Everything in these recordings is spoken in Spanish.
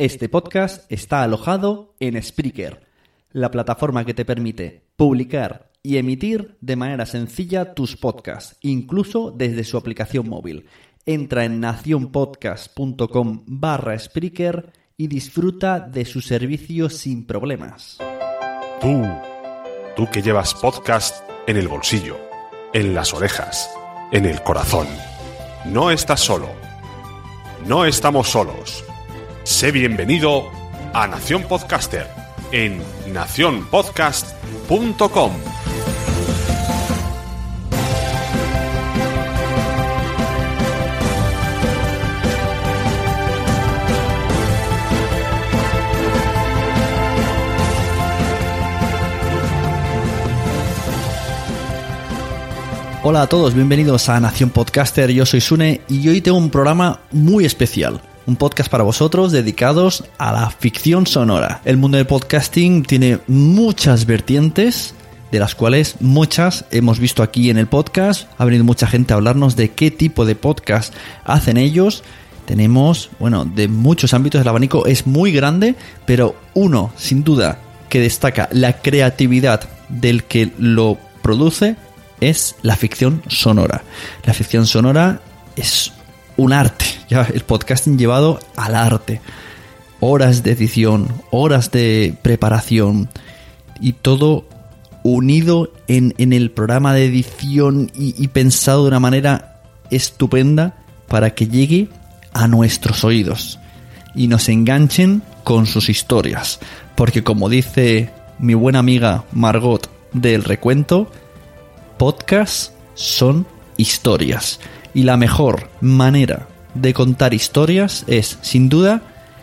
Este podcast está alojado en Spreaker, la plataforma que te permite publicar y emitir de manera sencilla tus podcasts, incluso desde su aplicación móvil. Entra en nacionpodcast.com barra Spreaker y disfruta de su servicio sin problemas. Tú, tú que llevas podcast en el bolsillo, en las orejas, en el corazón. No estás solo. No estamos solos. Sé bienvenido a Nación Podcaster en nacionpodcast.com. Hola a todos, bienvenidos a Nación Podcaster, yo soy Sune y hoy tengo un programa muy especial. Un podcast para vosotros dedicados a la ficción sonora. El mundo del podcasting tiene muchas vertientes, de las cuales muchas hemos visto aquí en el podcast. Ha venido mucha gente a hablarnos de qué tipo de podcast hacen ellos. Tenemos, bueno, de muchos ámbitos, el abanico es muy grande, pero uno, sin duda, que destaca la creatividad del que lo produce es la ficción sonora. La ficción sonora es un arte, ya el podcasting llevado al arte. Horas de edición, horas de preparación y todo unido en, en el programa de edición y, y pensado de una manera estupenda para que llegue a nuestros oídos y nos enganchen con sus historias. Porque como dice mi buena amiga Margot del recuento, podcasts son historias. Y la mejor manera de contar historias es, sin duda,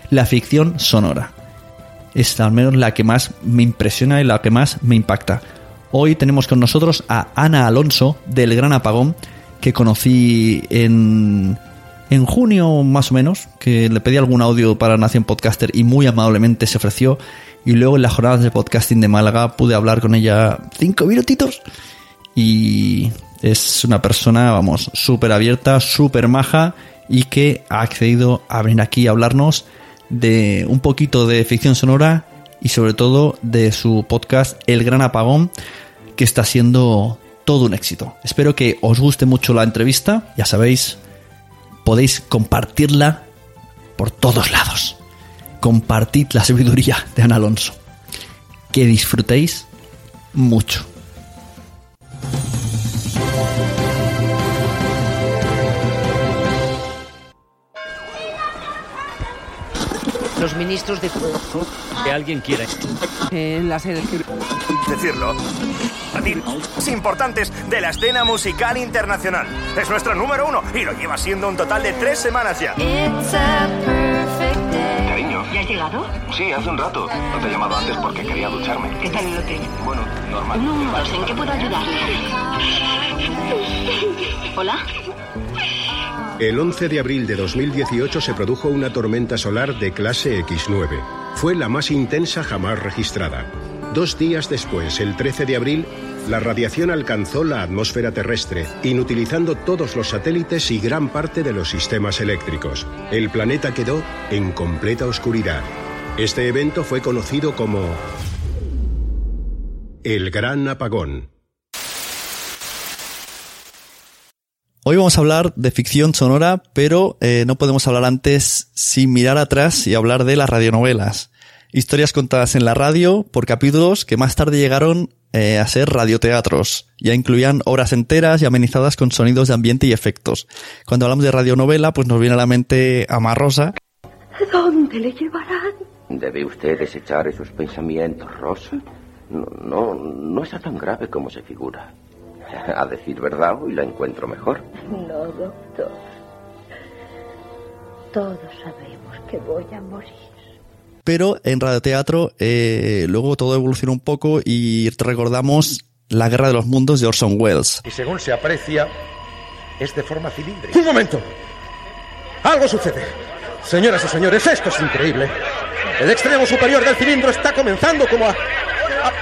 la ficción sonora. Es al menos la que más me impresiona y la que más me impacta. Hoy tenemos con nosotros a Ana Alonso del Gran Apagón, que conocí en, en junio más o menos, que le pedí algún audio para Nación Podcaster y muy amablemente se ofreció. Y luego en las jornadas de podcasting de Málaga pude hablar con ella cinco minutitos y es una persona, vamos, súper abierta, súper maja y que ha accedido a venir aquí a hablarnos de un poquito de ficción sonora y sobre todo de su podcast El Gran Apagón, que está siendo todo un éxito. Espero que os guste mucho la entrevista, ya sabéis, podéis compartirla por todos lados. Compartid la sabiduría de Ana Alonso. Que disfrutéis mucho. Los ministros de... Que alguien quiera. En la sede... Decirlo. Importantes de la escena musical internacional. Es nuestro número uno y lo lleva siendo un total de tres semanas ya. Cariño. ¿Ya has llegado? Sí, hace un rato. No te he llamado antes porque quería ducharme. ¿Qué tal el hotel? Bueno, normal. Números, ¿en qué puedo ayudarle? ¿Hola? El 11 de abril de 2018 se produjo una tormenta solar de clase X9. Fue la más intensa jamás registrada. Dos días después, el 13 de abril, la radiación alcanzó la atmósfera terrestre, inutilizando todos los satélites y gran parte de los sistemas eléctricos. El planeta quedó en completa oscuridad. Este evento fue conocido como el Gran Apagón. Hoy vamos a hablar de ficción sonora, pero eh, no podemos hablar antes sin mirar atrás y hablar de las radionovelas. Historias contadas en la radio por capítulos que más tarde llegaron eh, a ser radioteatros. Ya incluían obras enteras y amenizadas con sonidos de ambiente y efectos. Cuando hablamos de radionovela, pues nos viene a la mente Amarrosa. ¿Dónde le llevarán? ¿Debe usted desechar esos pensamientos, Rosa? No, no, no está tan grave como se figura. A decir verdad, hoy la encuentro mejor. No, doctor. Todos sabemos que voy a morir. Pero en radioteatro eh, luego todo evolucionó un poco y recordamos La Guerra de los Mundos de Orson Welles. Y según se aprecia, es de forma cilíndrica. ¡Un momento! Algo sucede. Señoras y señores, esto es increíble. El extremo superior del cilindro está comenzando como a... a-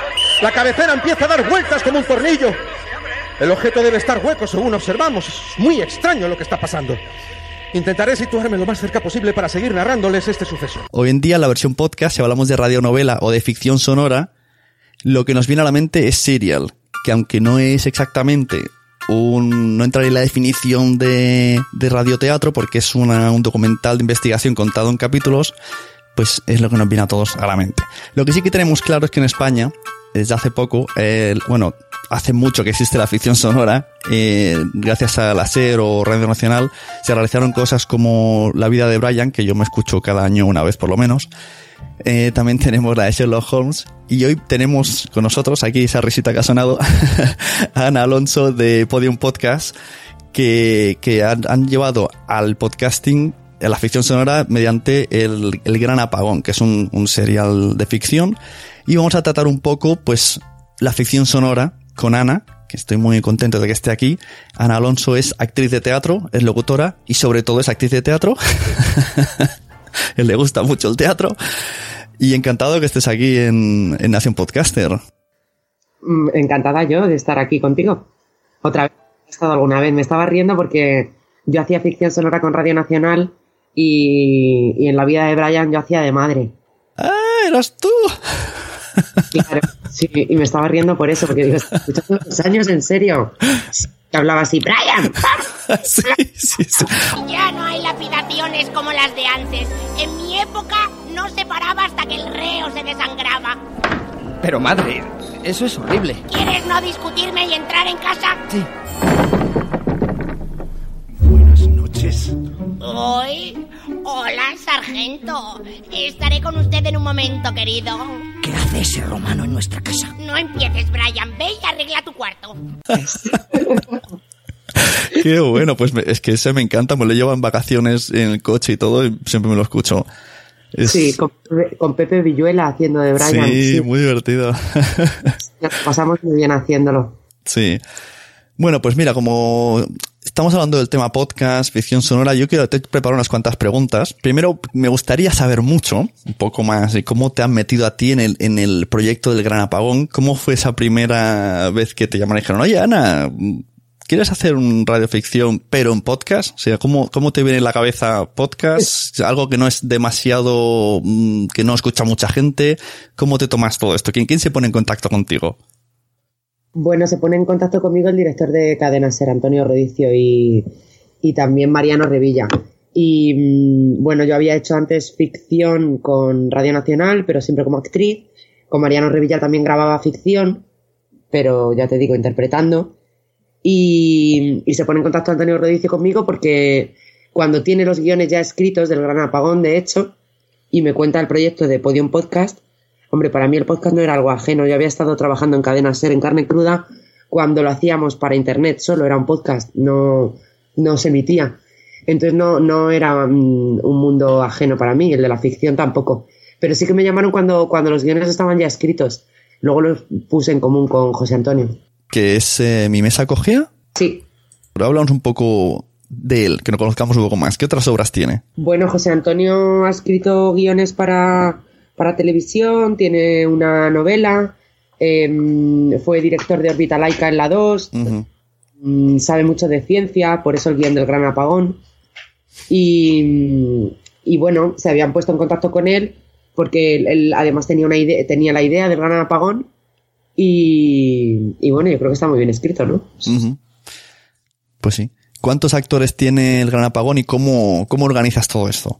La cabecera empieza a dar vueltas como un tornillo. El objeto debe estar hueco según observamos. Es muy extraño lo que está pasando. Intentaré situarme lo más cerca posible para seguir narrándoles este suceso. Hoy en día, en la versión podcast, si hablamos de radionovela o de ficción sonora, lo que nos viene a la mente es serial, que aunque no es exactamente un, no entra en la definición de, de radioteatro porque es un documental de investigación contado en capítulos, pues es lo que nos viene a todos a la mente. Lo que sí que tenemos claro es que en España, desde hace poco, bueno, hace mucho que existe la ficción sonora, eh, gracias a la SER o Radio Nacional, se realizaron cosas como La vida de Brian, que yo me escucho cada año una vez por lo menos. Eh, también tenemos la de Sherlock Holmes. Y hoy tenemos con nosotros, aquí esa risita que ha sonado, a Ana Alonso de Podium Podcast, que, que han, llevado al podcasting la ficción sonora mediante el, el Gran Apagón, que es un, un serial de ficción. Y vamos a tratar un poco, pues, la ficción sonora con Ana, que estoy muy contento de que esté aquí. Ana Alonso es actriz de teatro, es locutora y sobre todo es actriz de teatro. Le gusta mucho el teatro. Y encantado que estés aquí en, en Nación Podcaster. Mm, Encantada yo de estar aquí contigo. Otra vez, he estado alguna vez. Me estaba riendo porque yo hacía ficción sonora con Radio Nacional y, y en la vida de Brian yo hacía de madre. ¡Ah, eras tú! Claro, sí, y me estaba riendo por eso, porque digo, "Estoy escuchando los años en serio. Que hablaba así, Brian. sí, sí, sí. Ya no hay lapidaciones como las de antes. En mi época no se paraba hasta que el reo se desangraba. Pero madre, eso es horrible. ¿Quieres no discutirme y entrar en casa? Sí. Noches. Hoy. Hola, sargento. Estaré con usted en un momento, querido. ¿Qué hace ese romano en nuestra casa? No empieces, Brian. Ve y arregla tu cuarto. Qué bueno, pues me- es que ese me encanta, me lo llevo en vacaciones en el coche y todo, y siempre me lo escucho. Es- Sí, con, con Pepe Villuela haciendo de Brian. sí, Sí, muy divertido. nos pasamos muy bien haciéndolo. Sí. Bueno, pues mira, como estamos hablando del tema podcast, ficción sonora, yo quiero te preparar unas cuantas preguntas. Primero, me gustaría saber mucho, un poco más, de cómo te han metido a ti en el, en el proyecto del Gran Apagón. ¿Cómo fue esa primera vez que te llamaron y dijeron, oye, Ana, ¿quieres hacer un radioficción pero en podcast? O sea, ¿cómo, cómo te viene en la cabeza podcast? Algo que no es demasiado, mm, que no escucha mucha gente. ¿Cómo te tomas todo esto? ¿Quién, quién se pone en contacto contigo? Bueno, se pone en contacto conmigo el director de Cadena Ser, Antonio Rodicio, y, y también Mariano Revilla. Y mm, bueno, yo había hecho antes ficción con Radio Nacional, pero siempre como actriz. Con Mariano Revilla también grababa ficción, pero ya te digo, interpretando. Y, y se pone en contacto Antonio Rodicio conmigo porque cuando tiene los guiones ya escritos del Gran Apagón, de hecho, y me cuenta el proyecto de Podium Podcast, Hombre, para mí el podcast no era algo ajeno. Yo había estado trabajando en Cadena Ser en carne cruda cuando lo hacíamos para internet, solo era un podcast, no, no se emitía. Entonces no, no era mm, un mundo ajeno para mí, el de la ficción tampoco. Pero sí que me llamaron cuando, cuando los guiones estaban ya escritos. Luego los puse en común con José Antonio. Que es eh, mi mesa cogía. Sí. Pero hablamos un poco de él, que no conozcamos un poco más. ¿Qué otras obras tiene? Bueno, José Antonio ha escrito guiones para, para televisión, tiene una novela, em, fue director de Orbita Laica en la 2, mm, sabe mucho de ciencia, por eso el guion del Gran Apagón. Y, y bueno, se habían puesto en contacto con él porque él, él además tenía, una idea, tenía la idea del Gran Apagón y, y bueno, yo creo que está muy bien escrito, ¿no? Pues sí. ¿Cuántos actores tiene el Gran Apagón y cómo, cómo organizas todo esto?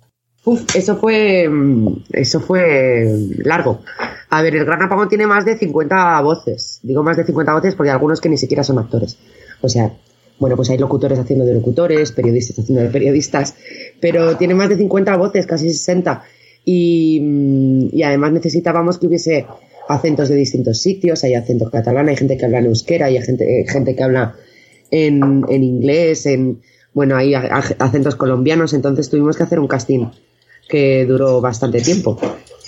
Eso fue, mm, eso fue largo. A ver, el Gran Apagón tiene más de 50 voces. Digo más de 50 voces porque hay algunos que ni siquiera son actores. O sea, bueno, pues hay locutores haciendo de locutores, periodistas haciendo de periodistas, pero tiene más de 50 voces, casi 60. Y, mm, y además necesitábamos que hubiese acentos de distintos sitios. Hay acento catalán, hay gente que habla en euskera, hay gente, eh, gente que habla en, en inglés, en, bueno, hay acentos colombianos. Entonces tuvimos que hacer un casting que duró bastante tiempo.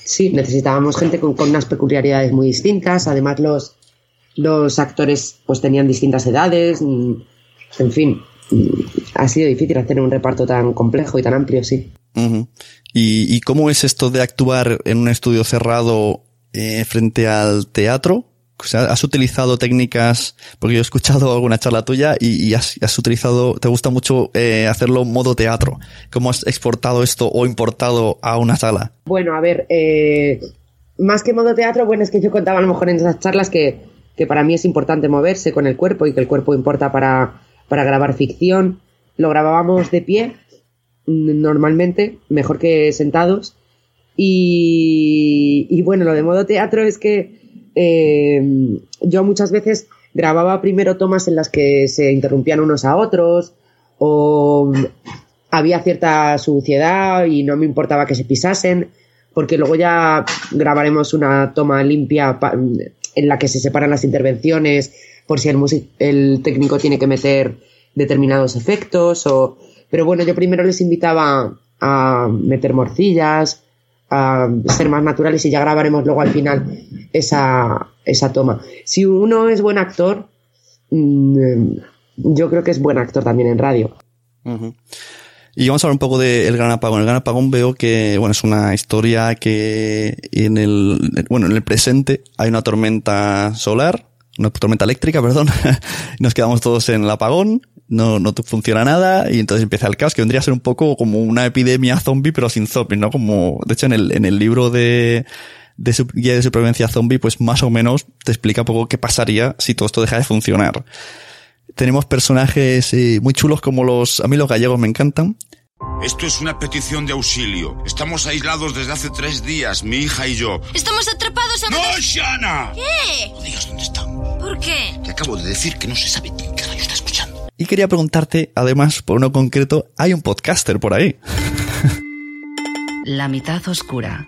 Sí, necesitábamos gente con, con unas peculiaridades muy distintas. Además, los, los actores pues tenían distintas edades. mm, En fin, mm, ha sido difícil hacer un reparto tan complejo y tan amplio, sí. ¿Y, y cómo es esto de actuar en un estudio cerrado eh, frente al teatro? O sea, ¿has utilizado técnicas? Porque yo he escuchado alguna charla tuya y, has, utilizado, te gusta mucho eh, hacerlo modo teatro. ¿Cómo has exportado esto o importado a una sala? Bueno, a ver, eh, más que modo teatro, bueno, es que yo contaba a lo mejor en esas charlas que, que para mí es importante moverse con el cuerpo y que el cuerpo importa para, para grabar ficción. Lo grabábamos de pie, normalmente, mejor que sentados. Y, y bueno, lo de modo teatro es que eh, yo muchas veces grababa primero tomas en las que se interrumpían unos a otros o había cierta suciedad y no me importaba que se pisasen, porque luego ya grabaremos una toma limpia en la que se separan las intervenciones por si el, el técnico tiene que meter determinados efectos o pero bueno yo primero les invitaba a meter morcillas a ser más naturales y ya grabaremos luego al final esa, esa toma si uno es buen actor mm, yo creo que es buen actor también en radio. Y vamos a hablar un poco del Gran Apagón. El Gran Apagón veo que, bueno, es una historia que en el, bueno, en el presente hay una tormenta solar, una tormenta eléctrica, perdón. Nos quedamos todos en el apagón, no, no funciona nada y entonces empieza el caos, que vendría a ser un poco como una epidemia zombie, pero sin zombies, ¿no? Como, de hecho, en el, en el libro de, de su- guía de supervivencia zombie, pues más o menos te explica un poco qué pasaría si todo esto deja de funcionar. Tenemos personajes eh, muy chulos como los, a mí los gallegos me encantan. Esto es una petición de auxilio. Estamos aislados desde hace tres días, mi hija y yo. Estamos atrapados en... ¡No, Shana! ¿Qué? No digas dónde estamos. ¿Por qué? Te acabo de decir que no se sabe quién carajo está escuchando. Y quería preguntarte, además, por uno concreto, hay un podcaster por ahí. La mitad oscura.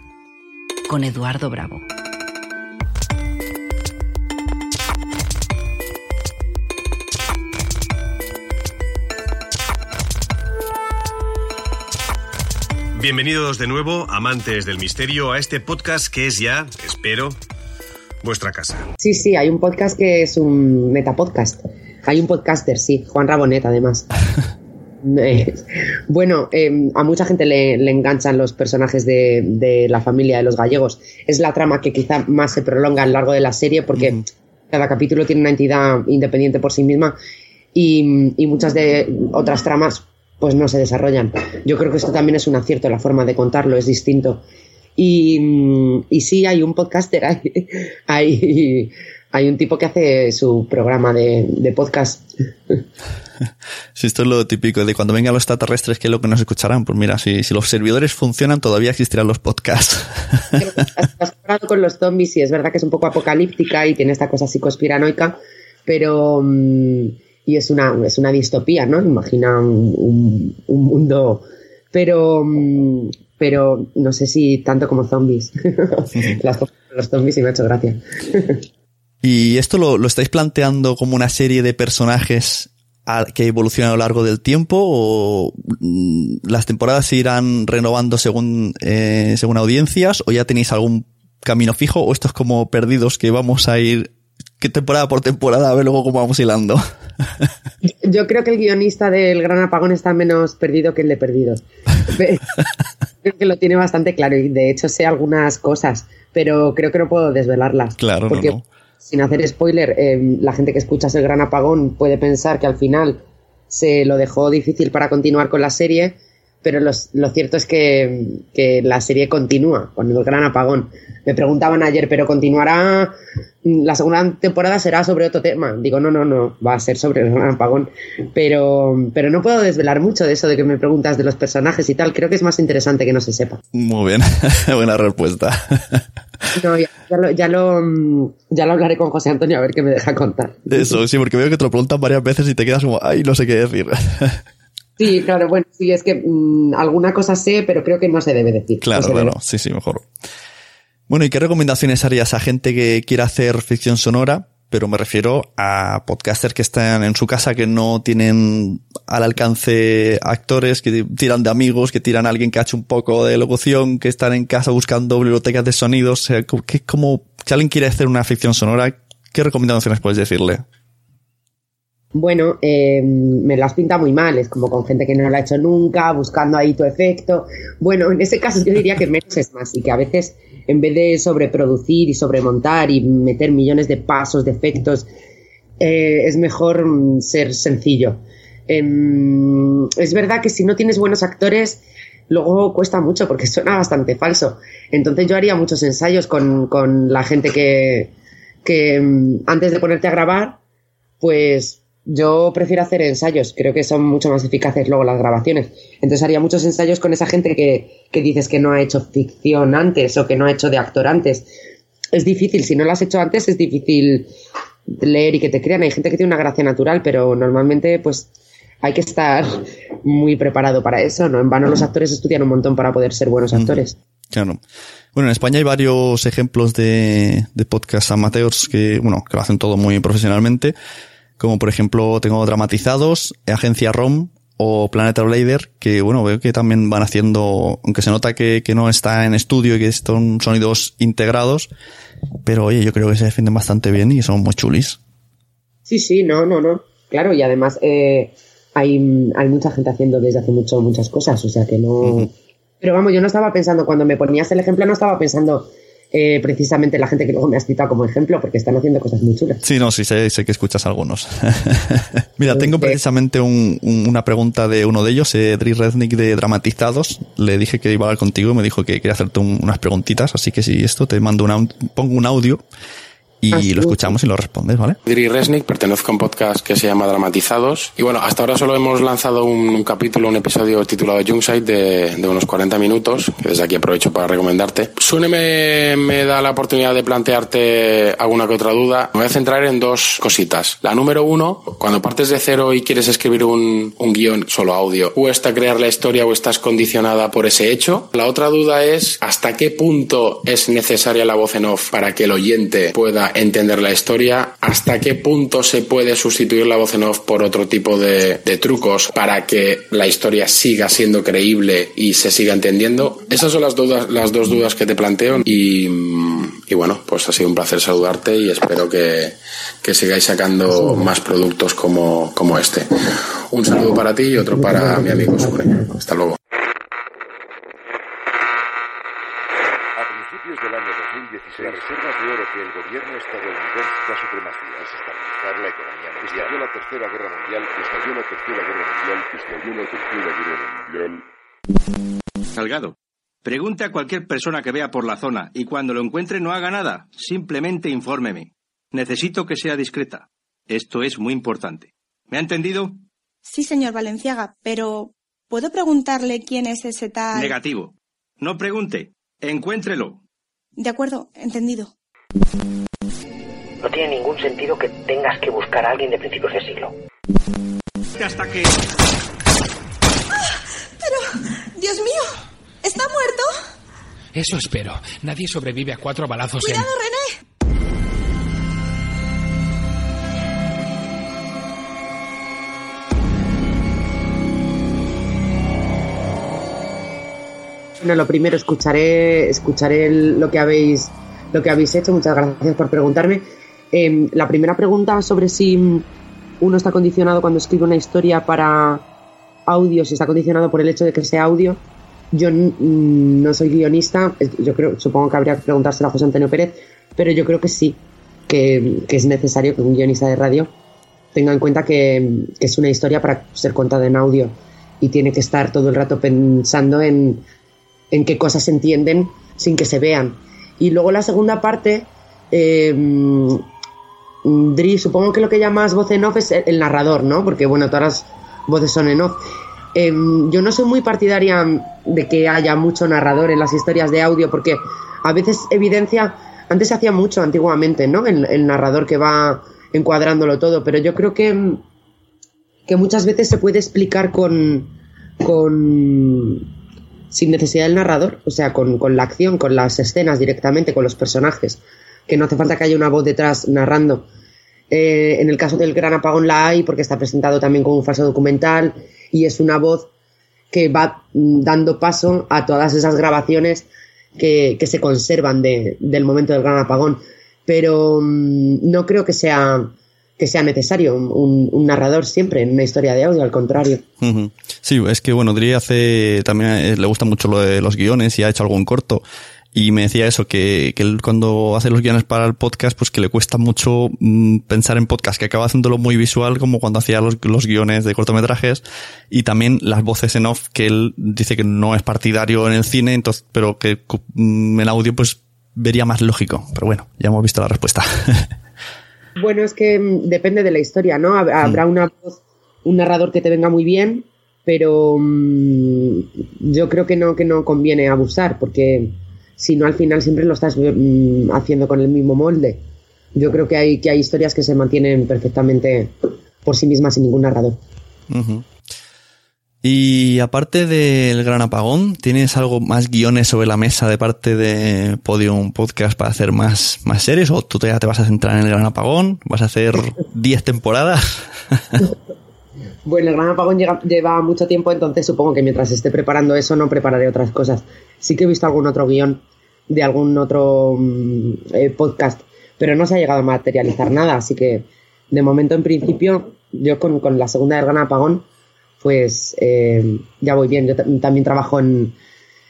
Con Eduardo Bravo. Bienvenidos de nuevo, amantes del misterio, a este podcast que es ya, espero, vuestra casa. Sí, sí, hay un podcast que es un metapodcast. Hay un podcaster, sí, Juan Rabonet, además. Eh, bueno, eh, a mucha gente le, le enganchan los personajes de, de la familia de los gallegos. Es la trama que quizá más se prolonga a lo largo de la serie porque cada capítulo tiene una entidad independiente por sí misma y, y muchas de otras tramas pues no se desarrollan. Yo creo que esto también es un acierto, la forma de contarlo es distinto. Y, y sí, hay un podcaster, hay, hay, hay un tipo que hace su programa de, de podcast. Si esto es lo típico de cuando vengan los extraterrestres, ¿qué es lo que nos escucharán? Pues mira, si, si los servidores funcionan, todavía existirán los podcasts. Has comparado con los zombies y es verdad que es un poco apocalíptica y tiene esta cosa así conspiranoica, pero... mm, y es una, es una distopía, ¿no? Imagina un, un- un mundo... Pero... mm, pero no sé si tanto como zombies. Las cosas los zombies y me ha hecho gracia. ¿Y esto lo, lo estáis planteando como una serie de personajes a- que evolucionan a lo largo del tiempo o mm, las temporadas se irán renovando según, eh, según audiencias o ya tenéis algún camino fijo o esto es como perdidos que vamos a ir que temporada por temporada a ver luego cómo vamos hilando? Yo creo que el guionista del Gran Apagón está menos perdido que el de Perdidos. creo que lo tiene bastante claro y de hecho sé algunas cosas, pero creo que no puedo desvelarlas. Claro, porque, no, no. Sin hacer spoiler, eh, la gente que escucha el Gran Apagón puede pensar que al final se lo dejó difícil para continuar con la serie, pero lo cierto es que, que la serie continúa con el Gran Apagón. Me preguntaban ayer, ¿pero continuará? La segunda temporada será sobre otro tema. Digo, no, no, no, va a ser sobre el Gran Apagón. Pero, pero no puedo desvelar mucho de eso de que me preguntas de los personajes y tal. Creo que es más interesante que no se sepa. Muy bien, buena respuesta. No, ya, ya lo, ya, lo, mm, ya lo hablaré con José Antonio a ver qué me deja contar. Eso, sí, porque veo que te lo preguntan varias veces y te quedas como, ay, no sé qué decir. Sí, claro, bueno, sí, es que mm, alguna cosa sé, pero creo que no se debe decir. Claro, No claro, debe. sí, sí, mejor. Bueno, ¿y qué recomendaciones harías a gente que quiera hacer ficción sonora? Pero me refiero a podcasters que están en su casa, que no tienen al alcance actores, que tiran de amigos, que tiran a alguien que ha hecho un poco de locución, que están en casa buscando bibliotecas de sonidos. O sea, que como, si alguien quiere hacer una ficción sonora, ¿qué recomendaciones puedes decirle? Bueno, eh, me lo has pintado muy mal, es como con gente que no lo ha hecho nunca, buscando ahí tu efecto. Bueno, en ese caso yo diría que menos es más y que a veces en vez de sobreproducir y sobremontar y meter millones de pasos, de efectos, eh, es mejor mm, ser sencillo. Em, es verdad que si no tienes buenos actores, luego cuesta mucho porque suena bastante falso. Entonces yo haría muchos ensayos con, con la gente que, que mm, antes de ponerte a grabar, pues yo prefiero hacer ensayos, creo que son mucho más eficaces luego las grabaciones. Entonces haría muchos ensayos con esa gente que, que dices que no ha hecho ficción antes o que no ha hecho de actor antes. Es difícil, si no lo has hecho antes es difícil leer y que te crean. Hay gente que tiene una gracia natural, pero normalmente pues hay que estar muy preparado para eso, ¿no? En vano los actores estudian un montón para poder ser buenos actores. Claro. Bueno, en España hay varios ejemplos de, de podcast amateurs que, bueno, que lo hacen todo muy profesionalmente. Como por ejemplo, tengo dramatizados, Agencia ROM o Planeta Blader, que bueno, veo que también van haciendo, aunque se nota que, que no está en estudio y que son sonidos integrados, pero oye, yo creo que se defienden bastante bien y son muy chulis. Sí, sí, no, no, no. Claro, y además eh, hay, hay mucha gente haciendo desde hace mucho muchas cosas, o sea que no... Pero vamos, yo no estaba pensando, cuando me ponías el ejemplo, no estaba pensando eh, precisamente en la gente que luego me has citado como ejemplo, porque están haciendo cosas muy chulas. Sí, no, sí, sé, sé que escuchas algunos. Mira, tengo precisamente un- un- una pregunta de uno de ellos, eh, Dri Rednick de Dramatizados. Le dije que iba a hablar contigo y me dijo que quería hacerte un- unas preguntitas, así que si esto te mando una, pongo un audio y lo escuchamos y lo respondes, ¿vale? Dri Resnick, pertenezco a un podcast que se llama Dramatizados. Y bueno, hasta ahora solo hemos lanzado un, un capítulo, un episodio titulado Jungside de, de unos 40 minutos, que desde aquí aprovecho para recomendarte. Sune me, me da la oportunidad de plantearte alguna que otra duda. Me voy a centrar en dos cositas. La número uno, cuando partes de cero y quieres escribir un, un guion solo audio, cuesta crear la historia o estás condicionada por ese hecho. La otra duda es hasta qué punto es necesaria la voz en off para que el oyente pueda entender la historia, hasta qué punto se puede sustituir la voz en off por otro tipo de, trucos para que la historia siga siendo creíble y se siga entendiendo. Esas son las dudas, las dos dudas que te planteo y, y bueno, pues ha sido un placer saludarte y espero que, que sigáis sacando más productos como, como este. Un saludo para ti y otro para mi amigo Sune. Hasta luego. A principios del año 2016, las reservas de oro que el gobierno estadounidense la supremacía es estabilizar la economía mundial. Estalló la tercera guerra mundial, estalló la tercera guerra mundial, estalló la tercera guerra mundial. Salgado. Pregunte a cualquier persona que vea por la zona y cuando lo encuentre no haga nada. Simplemente infórmeme. Necesito que sea discreta. Esto es muy importante. ¿Me ha entendido? Sí, señor Valenciaga, pero ¿puedo preguntarle quién es ese tal? Negativo. No pregunte. Encuéntrelo. De acuerdo, entendido. No tiene ningún sentido que tengas que buscar a alguien de principios de siglo. Hasta que... Pero, Dios mío, ¿está muerto? Eso espero. Nadie sobrevive a cuatro balazos Cuidado, René. Bueno, lo primero, escucharé, escucharé lo que habéis, lo que habéis hecho. Muchas gracias por preguntarme. Em, la primera pregunta sobre si, uno está condicionado cuando escribe una historia para audio, si está condicionado por el hecho de que sea audio. Yo mm, no soy guionista, yo creo, supongo que habría que preguntárselo a José Antonio Pérez, pero yo creo que sí, que, es necesario que un guionista de radio tenga en cuenta que es una historia para ser contada en audio y tiene que estar todo el rato pensando en, en qué cosas se entienden sin que se vean. Y luego la segunda parte, eh, Dri, supongo que lo que llamas voz en off es el narrador, ¿no? Porque bueno, todas las voces son en off. Eh, yo no soy muy partidaria de que haya mucho narrador en las historias de audio porque a veces evidencia, antes se hacía mucho antiguamente, ¿no? El, el narrador que va encuadrándolo todo, pero yo creo que, que muchas veces se puede explicar con, con sin necesidad del narrador, o sea, con, con la acción, con las escenas directamente, con los personajes, que no hace falta que haya una voz detrás narrando. Eh, en el caso del Gran Apagón la hay porque está presentado también como un falso documental y es una voz que va mm, dando paso a todas esas grabaciones que, que se conservan de, del momento del Gran Apagón. Pero mm, no creo que sea que sea necesario un, un, narrador siempre en una historia de audio, al contrario. Sí, es que bueno, Dri hace también eh, le gusta mucho lo de los guiones y ha hecho algún corto. Y me decía eso, que, que él cuando hace los guiones para el podcast, pues que le cuesta mucho mmm, pensar en podcast, que acaba haciéndolo muy visual como cuando hacía los, los guiones de cortometrajes y también las voces en off, que él dice que no es partidario en el cine, entonces, pero que mmm, en audio pues vería más lógico. Pero bueno, ya hemos visto la respuesta. Bueno, es que depende de la historia, ¿no? Habrá una voz, un narrador que te venga muy bien, pero mmm, yo creo que no, que no conviene abusar, porque si no al final siempre lo estás mmm, haciendo con el mismo molde. Yo creo que hay, que hay historias que se mantienen perfectamente por sí mismas sin ningún narrador. Uh -huh. Y aparte del gran apagón, ¿tienes algo más guiones sobre la mesa de parte de Podium Podcast para hacer más, más series? ¿O tú ya te vas a centrar en el gran apagón? ¿Vas a hacer 10 temporadas? bueno, el gran apagón lleva, lleva, mucho tiempo, entonces supongo que mientras esté preparando eso no prepararé otras cosas. Sí que he visto algún otro guion de algún otro mm, eh, podcast, pero no se ha llegado a materializar nada, así que de momento en principio yo con, con la segunda del gran apagón pues eh, ya voy bien. Yo también trabajo en,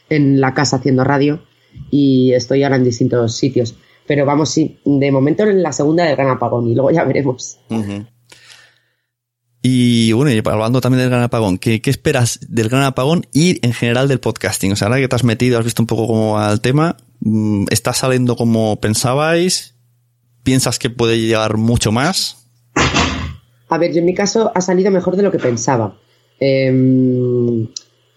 en, la casa haciendo radio y estoy ahora en distintos sitios. Pero vamos, sí, de momento en la segunda del Gran Apagón y luego ya veremos. Uh -huh. Y bueno, y hablando también del Gran Apagón, ¿qué, ¿qué, esperas del Gran Apagón y en general del podcasting? O sea, ahora que te has metido, has visto un poco como al tema, mm, ¿está saliendo como pensabais? ¿Piensas que puede llegar mucho más? A ver, yo en mi caso ha salido mejor de lo que pensaba. Eh,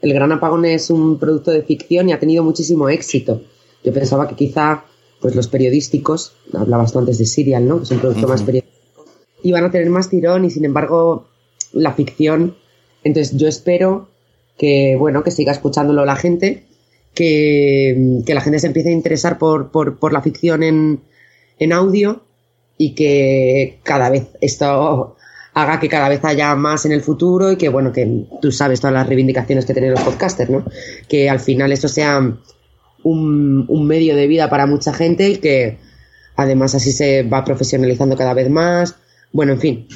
el Gran Apagón es un producto de ficción y ha tenido muchísimo éxito. Yo pensaba que quizá pues los periodísticos, hablabas tú antes de Serial, ¿no? Que es un producto uh -huh. más periodístico, iban a tener más tirón y sin embargo la ficción. Entonces yo espero que, bueno, que siga escuchándolo la gente, que, que la gente se empiece a interesar por, por, por la ficción en, en audio y que cada vez esto haga que cada vez haya más en el futuro y que, bueno, que tú sabes todas las reivindicaciones que tienen los podcasters, ¿no? Que al final esto sea un, medio de vida para mucha gente y que además así se va profesionalizando cada vez más. Bueno, en fin.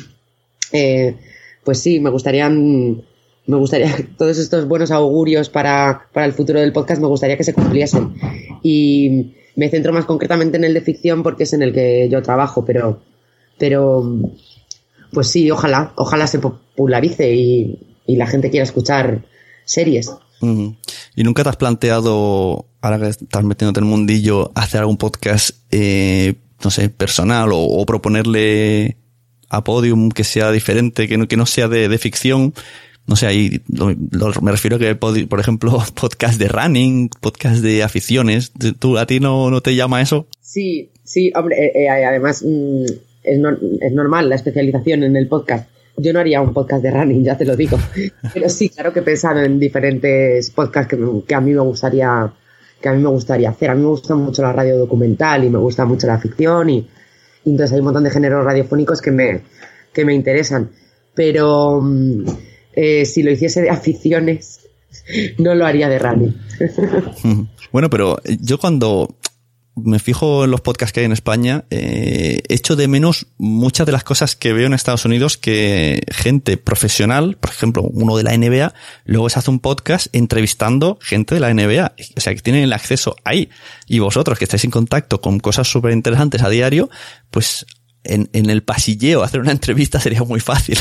Eh, pues sí, me gustaría, me gustaría todos estos buenos augurios para, para el futuro del podcast, me gustaría que se cumpliesen. Y me centro más concretamente en el de ficción porque es en el que yo trabajo, pero, pero pues sí, ojalá, ojalá se popularice y, y la gente quiera escuchar series. Uh -huh. ¿Y nunca te has planteado, ahora que estás metiéndote en el mundillo, hacer algún podcast, eh, no sé, personal o, o, proponerle a Podium que sea diferente, que no, que no sea de, de ficción? No sé, ahí lo, lo, me refiero a que, por ejemplo, podcast de running, podcast de aficiones. ¿Tú, ¿A ti no, no te llama eso? Sí, sí, hombre, eh, eh, además... Mmm es, no, es, normal la especialización en el podcast. Yo no haría un podcast de running, ya te lo digo. Pero sí, claro que he pensado en diferentes podcasts que, que, a mí me gustaría que a mí me gustaría hacer. A mí me gusta mucho la radio documental y me gusta mucho la ficción y, y entonces hay un montón de géneros radiofónicos que me, que me interesan. Pero eh, si lo hiciese de aficiones, no lo haría de running. bueno, pero yo cuando me fijo en los podcasts que hay en España, eh, echo de menos muchas de las cosas que veo en Estados Unidos que gente profesional, por ejemplo, uno de la NBA, luego se hace un podcast entrevistando gente de la NBA. O sea, que tienen el acceso ahí. Y vosotros que estáis en contacto con cosas súper interesantes a diario, pues en, en el pasilleo hacer una entrevista sería muy fácil.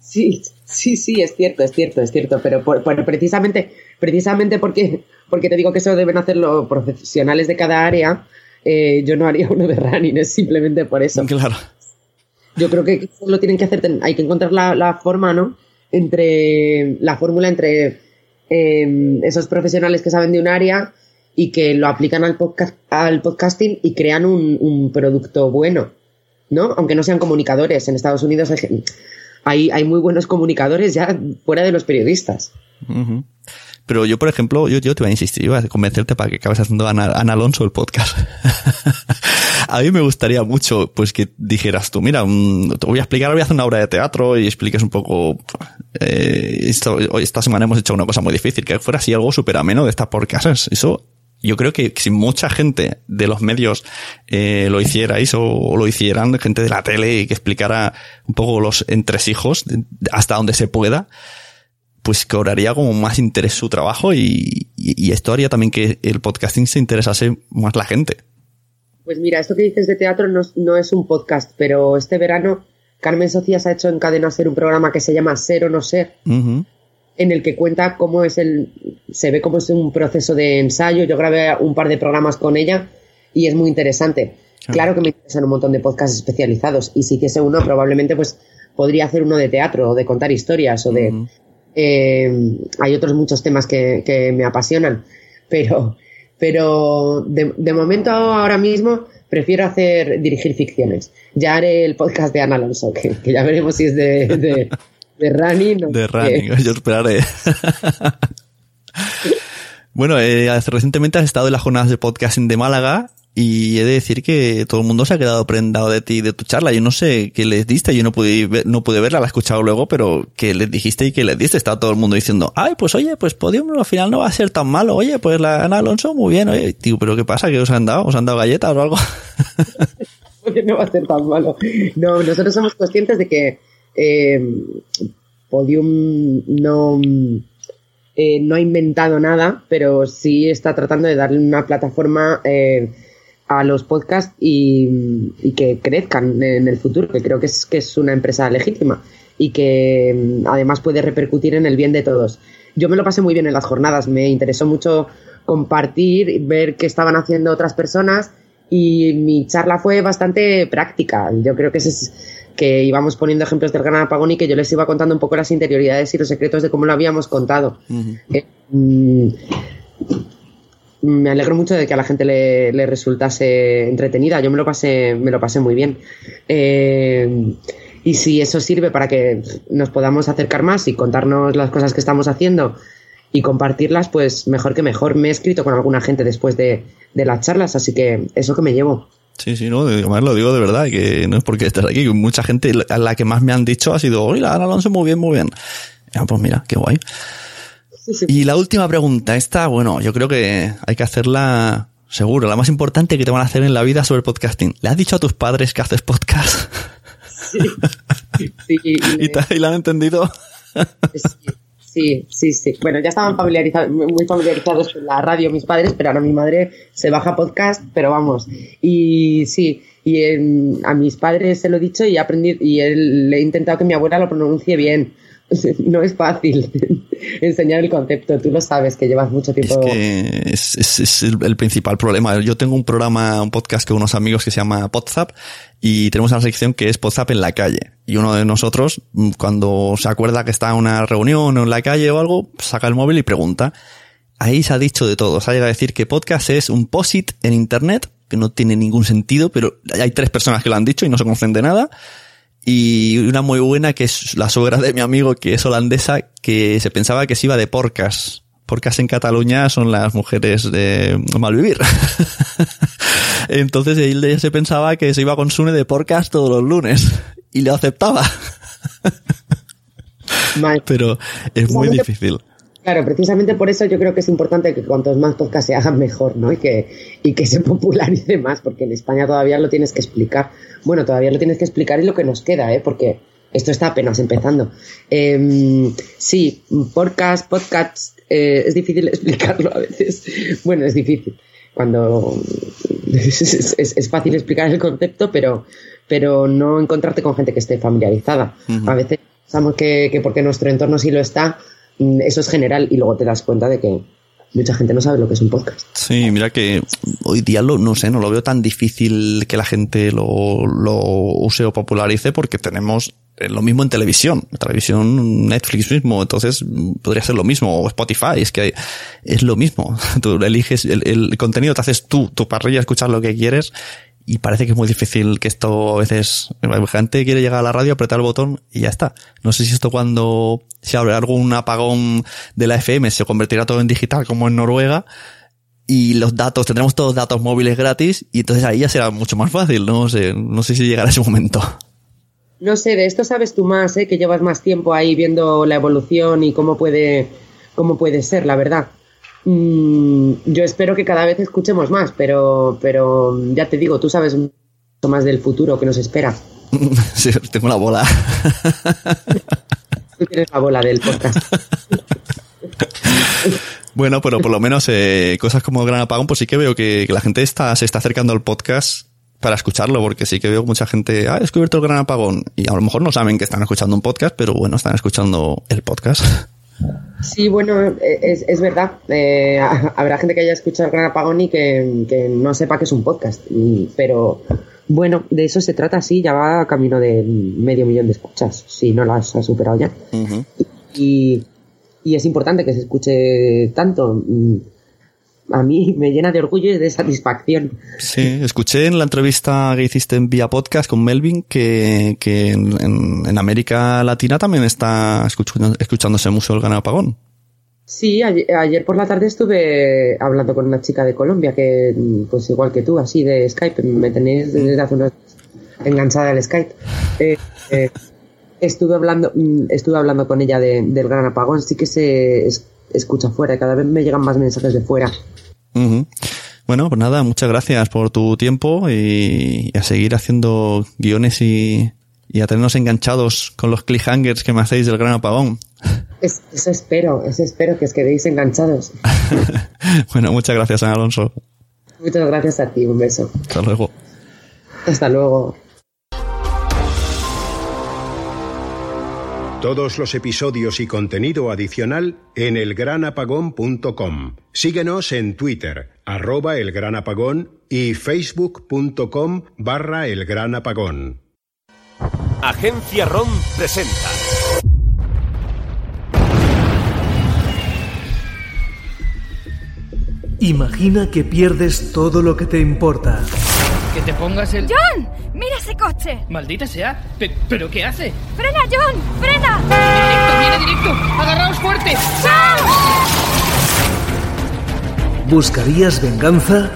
Sí, sí, sí, es cierto, es cierto, es cierto, pero por, por- precisamente, precisamente porque, porque te digo que eso deben hacerlo profesionales de cada área, eh, yo no haría uno de running, es simplemente por eso. Claro. Yo creo que eso lo tienen que hacer, hay que encontrar la, la forma, ¿no? Entre, la fórmula entre eh, esos profesionales que saben de un área y que lo aplican al, podcast, al podcasting y crean un, un producto bueno, ¿no? Aunque no sean comunicadores. En Estados Unidos hay, hay, hay muy buenos comunicadores ya fuera de los periodistas. Pero yo, por ejemplo, yo, yo te voy a insistir, yo voy a convencerte para que acabes haciendo Ana, Ana Alonso el podcast. a mí me gustaría mucho, pues, que dijeras tú, mira, mm, te voy a explicar, voy a hacer una obra de teatro y expliques un poco, eh, esta semana hemos hecho una cosa muy difícil, que fuera así algo súper ameno de estas podcasts. Eso, yo creo que si mucha gente de los medios eh, lo hicierais o, o lo hicieran, gente de la tele y que explicara un poco los entresijos hasta donde se pueda, pues cobraría como más interés su trabajo y, y- y esto haría también que el podcasting se interesase más la gente. Pues mira, esto que dices de teatro no, es- no es un podcast, pero este verano Carmen Socias ha hecho en Cadena Ser un programa que se llama Ser o No Ser. En el que cuenta cómo es el, se ve cómo es un proceso de ensayo. Yo grabé un par de programas con ella y es muy interesante. Claro que me interesan un montón de podcasts especializados y si hiciese uno probablemente pues podría hacer uno de teatro o de contar historias o de... eh, hay otros muchos temas que, que me apasionan, pero, pero de, de momento ahora mismo prefiero hacer dirigir ficciones. Ya haré el podcast de Ana Alonso, que, que ya veremos si es de, de, de running o De running, yo esperaré. bueno, eh, recientemente has estado en las jornadas de podcasting de Málaga y he de decir que todo el mundo se ha quedado prendado de ti, y de tu charla. Yo no sé qué les diste, yo no pude, ver- no pude verla, la he escuchado luego, pero que les dijiste y que les diste. Estaba todo el mundo diciendo, ay, pues oye, pues Podium al final no va a ser tan malo. Oye, pues la Ana Alonso muy bien. Oye, digo, pero ¿qué pasa? ¿Qué os han dado? ¿Os han dado galletas o algo? no va a ser tan malo. No, nosotros somos conscientes de que eh, Podium no, eh, no ha inventado nada, pero sí está tratando de darle una plataforma eh, a los podcasts y, que crezcan en el futuro, que creo que es, que es una empresa legítima y que mm, además puede repercutir en el bien de todos. Yo me lo pasé muy bien en las jornadas, me interesó mucho compartir, ver qué estaban haciendo otras personas y mi charla fue bastante práctica. Yo creo que es que íbamos poniendo ejemplos del gran apagón y que yo les iba contando un poco las interioridades y los secretos de cómo lo habíamos contado. Eh, mm, me alegro mucho de que a la gente le, le resultase entretenida. Yo me lo pasé, me lo pasé muy bien. Eh, y si eso sirve para que nos podamos acercar más y contarnos las cosas que estamos haciendo y compartirlas, pues mejor que mejor. Me he escrito con alguna gente después de, de las charlas, así que eso que me llevo. Sí, sí, no, además lo digo de verdad, que no es porque estés aquí, que mucha gente, a la que más me han dicho ha sido, oye, la Ana Alonso muy bien, muy bien. Ya, pues mira, qué guay. Y la última pregunta, esta, bueno, yo creo que hay que hacerla seguro, la más importante que te van a hacer en la vida sobre podcasting. ¿Le has dicho a tus padres que haces podcast? Sí, ¿Y, te, y la han entendido? Sí, sí, sí. Bueno, ya estaban familiarizados, muy familiarizados con la radio mis padres, pero ahora mi madre se baja podcast, pero vamos. Y sí, y a mis padres se lo he dicho y he aprendido, y él- le he intentado que mi abuela lo pronuncie bien. No es fácil enseñar el concepto, tú lo sabes que llevas mucho tiempo. que es, es- es el, el principal problema. Yo tengo un programa, un podcast con unos amigos que se llama Podzap y tenemos una sección que es Podzap en la calle. Y uno de nosotros, mm, cuando se acuerda que está en una reunión o en la calle o algo, saca el móvil y pregunta. Ahí se ha dicho de todo. Se ha llegado a decir que podcast es un posit en internet, que no tiene ningún sentido, pero hay tres personas que lo han dicho y no se conocen de nada. Y una muy buena que es la suegra de mi amigo que es holandesa que se pensaba que se iba de porcas. Porcas en Cataluña son las mujeres de malvivir. Entonces él se pensaba que se iba con Sune de porcas todos los lunes y lo aceptaba. Pero es muy difícil. Claro, precisamente por eso yo creo que es importante que cuantos más podcasts se hagan mejor, ¿no? Y que, y que se popularice más, porque en España todavía lo tienes que explicar. Bueno, todavía lo tienes que explicar y lo que nos queda, ¿eh? Porque esto está apenas empezando. Em, sí, podcast, podcast, eh, es difícil explicarlo a veces. Bueno, es difícil. Cuando es, es- es fácil explicar el concepto, pero, pero no encontrarte con gente que esté familiarizada. A veces pensamos que, que porque nuestro entorno sí lo está, eso es general y luego te das cuenta de que mucha gente no sabe lo que es un podcast. Sí, mira que hoy día lo, no sé, no lo veo tan difícil que la gente lo, lo use o popularice porque tenemos eh, lo mismo en televisión, televisión, Netflix mismo, entonces mm, podría ser lo mismo, o Spotify, es que es lo mismo. Tú eliges el, el contenido, te haces tú, tu parrilla, escuchar lo que quieres y parece que es muy difícil que esto a veces, la gente quiere llegar a la radio, apretar el botón y ya está. No sé si esto cuando se abre algún apagón de la FM se convertirá todo en digital como en Noruega y los datos, tendremos todos datos móviles gratis y entonces ahí ya será mucho más fácil, no sé, no sé si llegará ese momento. No sé, de esto sabes tú más, ¿eh? que llevas más tiempo ahí viendo la evolución y cómo puede, cómo puede ser, la verdad. Mm, yo espero que cada vez escuchemos más, pero, pero ya te digo, tú sabes mucho más del futuro que nos espera. Sí, tengo la bola. Tú tienes la bola del podcast. Bueno, pero por lo menos eh, cosas como Gran Apagón, pues sí que veo que, que la gente está, se está acercando al podcast para escucharlo, porque sí que veo mucha gente, ah, he descubierto el Gran Apagón, y a lo mejor no saben que están escuchando un podcast, pero bueno, están escuchando el podcast. Sí, bueno, eh, es, es verdad. Eh, habrá gente que haya escuchado el Gran Apagón y que, que no sepa que es un podcast. Mm, Pero bueno, de eso se trata, sí, ya va camino de medio millón de escuchas, si no las ha superado ya. Y, y es importante que se escuche tanto. Mm, A mí me llena de orgullo y de satisfacción. Sí, escuché en la entrevista que hiciste en Vía Podcast con Melvin que, que en, en- en América Latina también está escuchando, escuchándose mucho el Gran Apagón. Sí, ayer, ayer por la tarde estuve hablando con una chica de Colombia que, mm, pues igual que tú, así de Skype, me tenéis desde hace unos enganchada al Skype. Eh, eh, estuve hablando, mm, estuve hablando con ella de- del gran apagón, sí que se es- escucha fuera, cada vez me llegan más mensajes de fuera. Bueno, pues nada, muchas gracias por tu tiempo y, y a seguir haciendo guiones y, y a tenernos enganchados con los cliffhangers que me hacéis del Gran Apagón. Es- eso espero, eso espero que os quedéis enganchados. Bueno, muchas gracias, Alonso. Muchas gracias a ti, un beso. Hasta luego. Hasta luego. Todos los episodios y contenido adicional en elgranapagón.com. Síguenos en Twitter, arroba elgranapagón y facebook.com barra elgranapagón. Agencia ROM presenta. Imagina que pierdes todo lo que te importa. Que te pongas el... ¡John! ¡Mira ese coche! Maldita sea. Pe- ¿Pero qué hace? ¡Frena, John! ¡Frena! Directo, viene directo. Agarraos fuerte. ¿Buscarías venganza?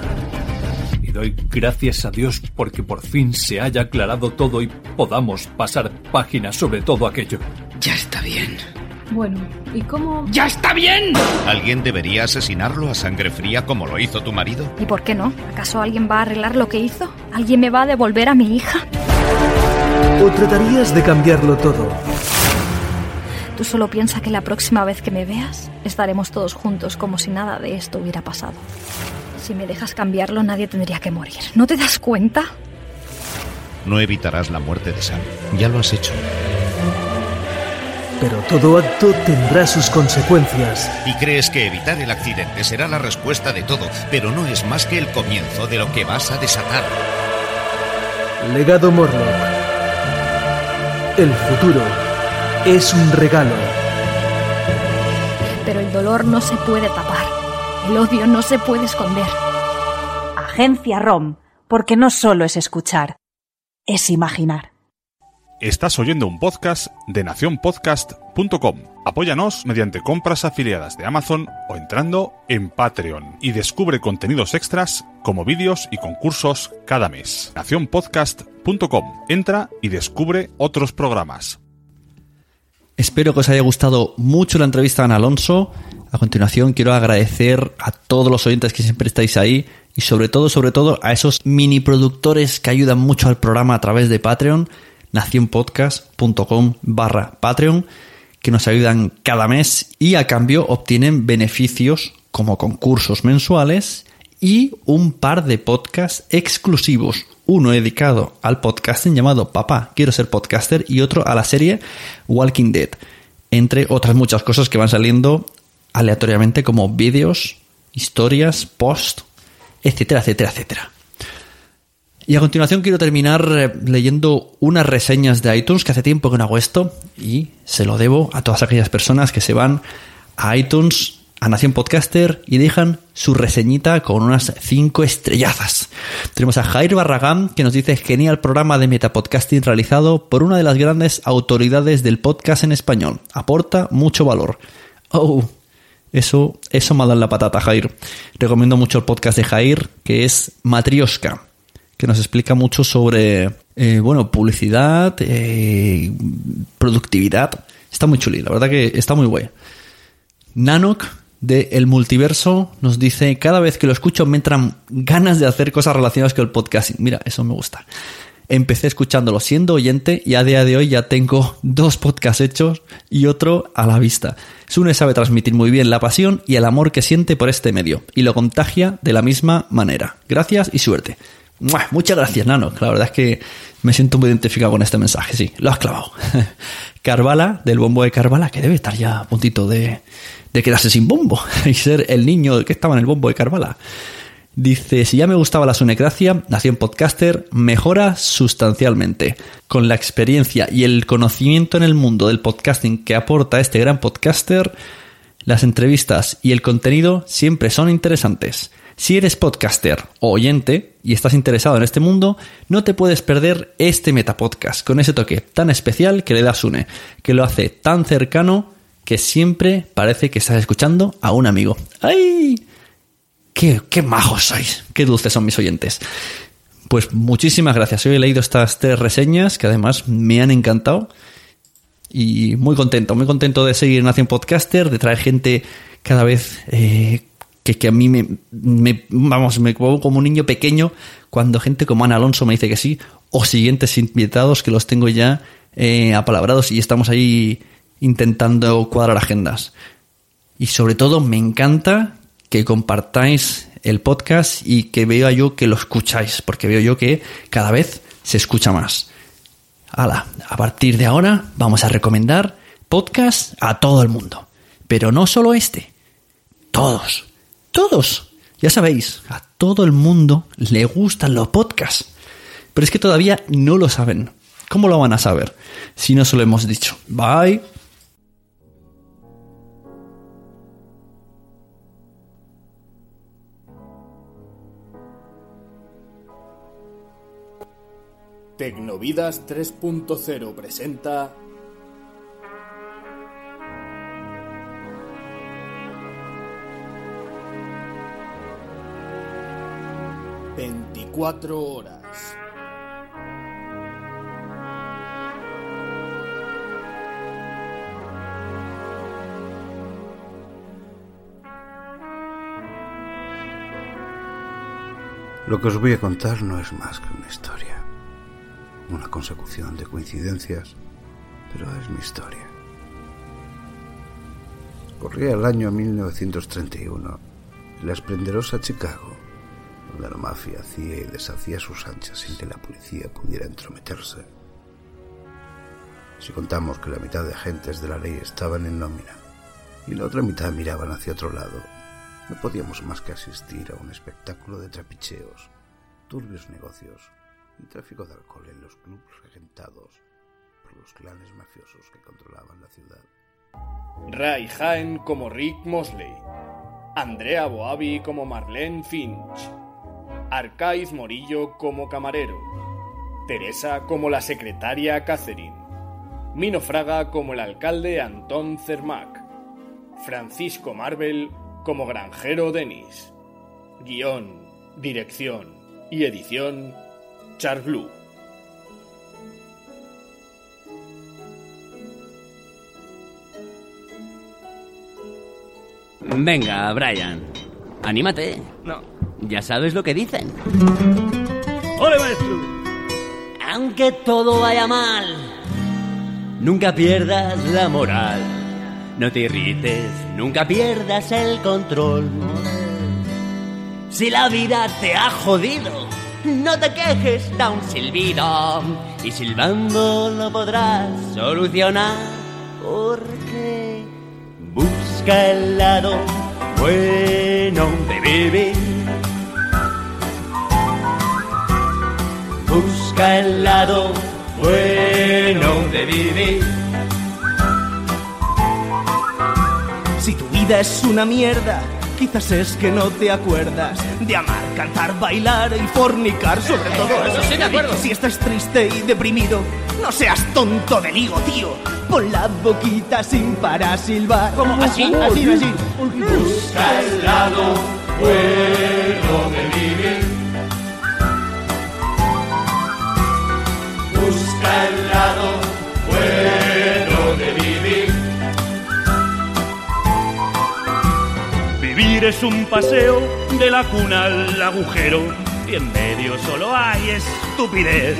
Y doy gracias a Dios porque por fin se haya aclarado todo y podamos pasar páginas sobre todo aquello. Ya está bien. Bueno, ¿y cómo...? ¡Ya está bien! ¿Alguien debería asesinarlo a sangre fría como lo hizo tu marido? ¿Y por qué no? ¿Acaso alguien va a arreglar lo que hizo? ¿Alguien me va a devolver a mi hija? ¿O tratarías de cambiarlo todo? Tú solo piensa que la próxima vez que me veas estaremos todos juntos como si nada de esto hubiera pasado. Si me dejas cambiarlo nadie tendría que morir. ¿No te das cuenta? No evitarás la muerte de Sam. Ya lo has hecho. Pero todo acto tendrá sus consecuencias. Y crees que evitar el accidente será la respuesta de todo, pero no es más que el comienzo de lo que vas a desatar. Legado Morlock. El futuro es un regalo. Pero el dolor no se puede tapar. El odio no se puede esconder. Agencia ROM, porque no solo es escuchar, es imaginar. Estás oyendo un podcast de nacionpodcast.com. Apóyanos mediante compras afiliadas de Amazon o entrando en Patreon y descubre contenidos extras como vídeos y concursos cada mes. nacionpodcast.com. Entra y descubre otros programas. Espero que os haya gustado mucho la entrevista a Ana Alonso. A continuación quiero agradecer a todos los oyentes que siempre estáis ahí y sobre todo, sobre todo a esos mini productores que ayudan mucho al programa a través de Patreon, nacionpodcast.com barra Patreon, que nos ayudan cada mes y a cambio obtienen beneficios como concursos mensuales y un par de podcasts exclusivos. Uno dedicado al podcasting llamado Papá, quiero ser podcaster y otro a la serie Walking Dead, entre otras muchas cosas que van saliendo aleatoriamente como vídeos, historias, post, etcétera, etcétera, etcétera. Y a continuación quiero terminar eh, leyendo unas reseñas de iTunes, que hace tiempo que no hago esto, y se lo debo a todas aquellas personas que se van a iTunes, a Nación Podcaster, y dejan su reseñita con unas 5 estrellazas. Tenemos a Jair Barragán, que nos dice genial programa de metapodcasting realizado por una de las grandes autoridades del podcast en español. Aporta mucho valor. Oh, eso, eso me ha dado la patata, Jair. Recomiendo mucho el podcast de Jair, que es Matrioska, que nos explica mucho sobre, eh, bueno, publicidad, eh, productividad. Está muy chuli, la verdad que está muy guay. Nanok, de El Multiverso, nos dice, cada vez que lo escucho me entran ganas de hacer cosas relacionadas con el podcasting. Mira, eso me gusta. Empecé escuchándolo siendo oyente y a día de hoy ya tengo dos podcasts hechos y otro a la vista. Sune sabe transmitir muy bien la pasión y el amor que siente por este medio y lo contagia de la misma manera. Gracias y suerte. Muchas gracias, Nano. La verdad es que me siento muy identificado con este mensaje. Sí, lo has clavado. Carvala, del bombo de Carvala, que debe estar ya a puntito de, quedarse sin bombo y ser el niño que estaba en el bombo de Carvala. Dice, si ya me gustaba la sunecracia, Nación Podcaster mejora sustancialmente. Con la experiencia y el conocimiento en el mundo del podcasting que aporta este gran podcaster, las entrevistas y el contenido siempre son interesantes. Si eres podcaster o oyente y estás interesado en este mundo, no te puedes perder este metapodcast con ese toque tan especial que le da Sune, que lo hace tan cercano que siempre parece que estás escuchando a un amigo. ¡Ay! Qué, qué majos sois, qué dulces son mis oyentes. Pues muchísimas gracias. Hoy he leído estas tres reseñas que además me han encantado. Y muy contento, muy contento de seguir en Podcaster, de traer gente cada vez eh, que, que, a mí me, vamos, me como un niño pequeño cuando gente como Ana Alonso me dice que sí, o siguientes invitados que los tengo ya eh, apalabrados y estamos ahí intentando cuadrar agendas. Y sobre todo me encanta que compartáis el podcast y que vea yo que lo escucháis, porque veo yo que cada vez se escucha más. Hala, a partir de ahora vamos a recomendar podcast a todo el mundo. Pero no solo este, todos, todos. Ya sabéis, a todo el mundo le gustan los podcasts. Pero es que todavía no lo saben. ¿Cómo lo van a saber si no se lo hemos dicho? Bye. Tecnovidas 3.0 presenta Veinticuatro horas. Lo que os voy a contar no es más que una historia una consecución de coincidencias, pero es mi historia. Corría el año 1931 y la esplendorosa Chicago, la mafia hacía y deshacía sus anchas sin que la policía pudiera entrometerse. Si contamos que la mitad de agentes de la ley estaban en nómina y la otra mitad miraban hacia otro lado, no podíamos más que asistir a un espectáculo de trapicheos, turbios negocios y tráfico de alcohol en los clubes regentados por los clanes mafiosos que controlaban la ciudad. Ray Haen como Rick Mosley, Andrea Boavi como Marlene Finch, Arcaiz Morillo como camarero, Teresa como la secretaria Catherine, Mino Fraga como el alcalde Antón Cermac, Francisco Marvel como granjero Denis, guion, dirección y edición Charglue. Venga, Brian. Anímate. No. Ya sabes lo que dicen. ¡Ole, maestro! Aunque todo vaya mal, nunca pierdas la moral. No te irrites, nunca pierdas el control. Si la vida te ha jodido, no te quejes, da un silbido. Y silbando lo podrás solucionar. Porque busca el lado bueno de vivir. Busca el lado bueno de vivir. Si tu vida es una mierda, quizás es que no te acuerdas de amar, cantar, bailar y fornicar sobre todo eso sí, de acuerdo. Si estás triste y deprimido, no seas tonto de ligo, tío. Pon la boquita sin para silbar. ¿Cómo? ¿Así? Así, así. Busca el lado bueno de vivir. Busca el lado bueno Vivir es un paseo de la cuna al agujero y en medio solo hay estupidez.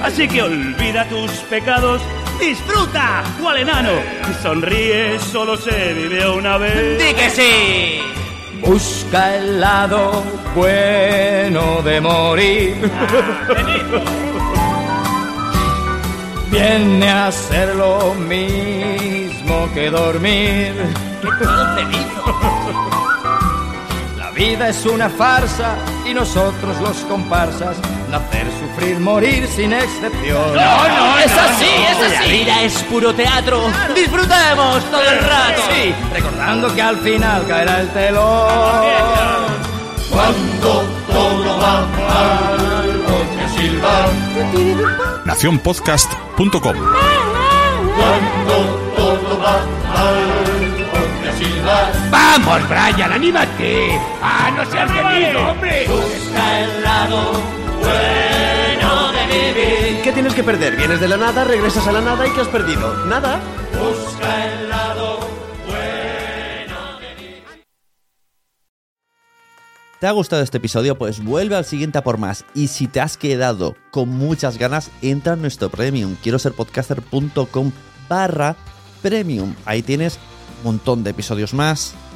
Así que olvida tus pecados, disfruta, cual enano, y sonríe, solo se vive una vez. ¡Di que sí! Busca el lado bueno de morir. Viene a ser lo mismo que dormir. La vida es una farsa y nosotros los comparsas nacer, sufrir, morir sin excepción. No, no, es así, es La así. vida es puro teatro. Disfrutemos todo el rato. Sí, recordando que al final caerá el telón. Cuando todo va mal, que silbar. Nacionpodcast.com Vamos, Brian, anímate. Ah, no seas temido, hombre. Busca el lado bueno de vivir. ¿Qué tienes que perder? Vienes de la nada, regresas a la nada y ¿qué has perdido? Nada. Busca el lado ¿Te ha gustado este episodio? Pues vuelve al siguiente a por más. Y si te has quedado con muchas ganas, entra en nuestro premium. Quiero ser podcaster.com barra premium. Ahí tienes un montón de episodios más,